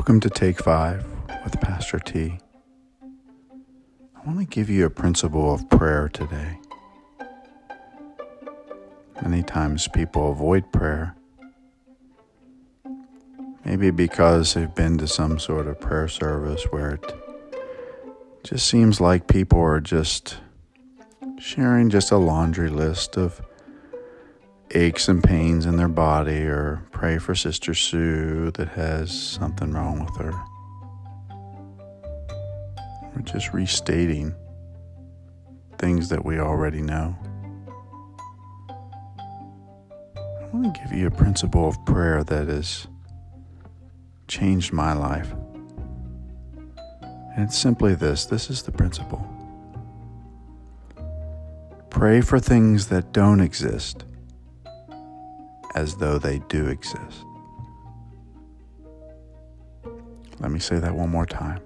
Welcome to Take Five with Pastor T. I want to give you a principle of prayer today. Many times people avoid prayer, maybe because they've been to some sort of prayer service where it just seems like people are just sharing just a laundry list of aches and pains in their body, or pray for Sister Sue that has something wrong with her. We're just restating things that we already know. I want to give you a principle of prayer that has changed my life. And it's simply this this is the principle. Pray for things that don't exist as though they do exist. Let me say that one more time.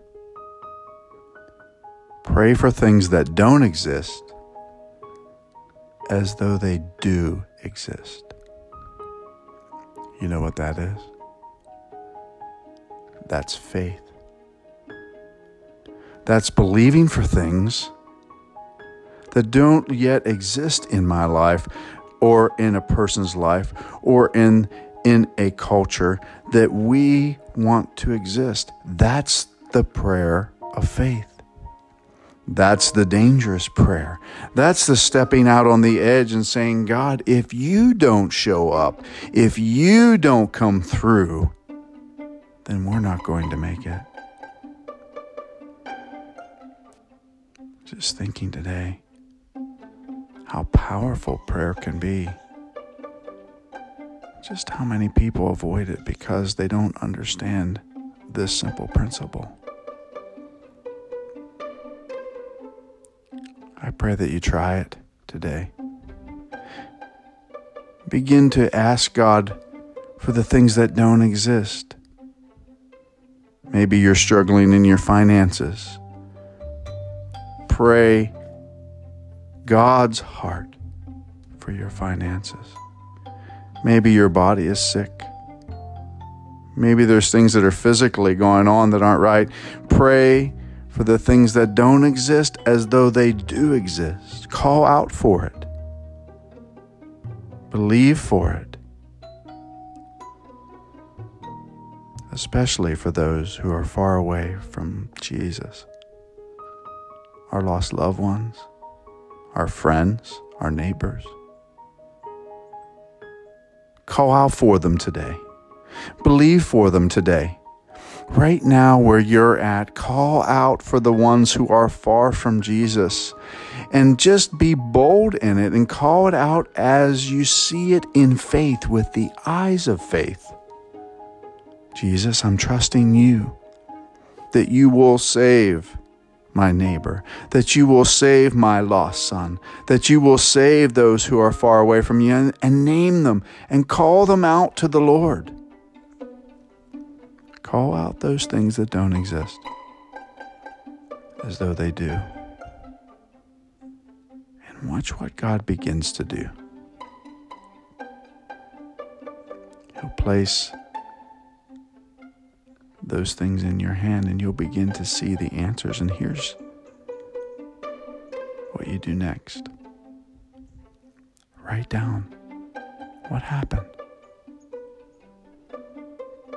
Pray for things that don't exist as though they do exist. You know what that is? That's faith. That's believing for things that don't yet exist in my life or in a person's life or in in a culture that we want to exist. That's the prayer of faith. That's the dangerous prayer. That's the stepping out on the edge and saying, God, if you don't show up, if you don't come through, then we're not going to make it. Just thinking today how powerful prayer can be. Just how many people avoid it because they don't understand this simple principle. I pray that you try it today. Begin to ask God for the things that don't exist. Maybe you're struggling in your finances. Pray God's heart for your finances. Maybe your body is sick. Maybe there's things that are physically going on that aren't right. Pray for the things that don't exist as though they do exist. Call out for it. Believe for it. Especially for those who are far away from Jesus, our lost loved ones our friends, our neighbors. Call out for them today. Believe for them today. Right now, where you're at, call out for the ones who are far from Jesus and just be bold in it and call it out as you see it in faith with the eyes of faith. Jesus, I'm trusting you that you will save my neighbor, that you will save my lost son, that you will save those who are far away from you, and, and, name them and call them out to the Lord. Call out those things that don't exist as though they do. And watch what God begins to do. He'll place those things in your hand and you'll begin to see the answers. And here's what you do next write down what happened.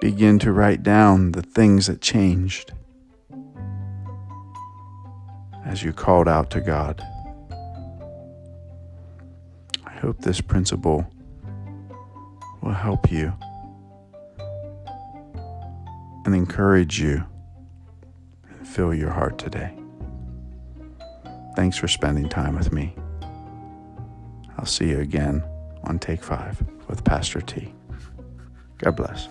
Begin to write down the things that changed as you called out to God. I hope this principle will help you and encourage you and fill your heart today. Thanks for spending time with me. I'll see you again on Take Five with Pastor T. God bless.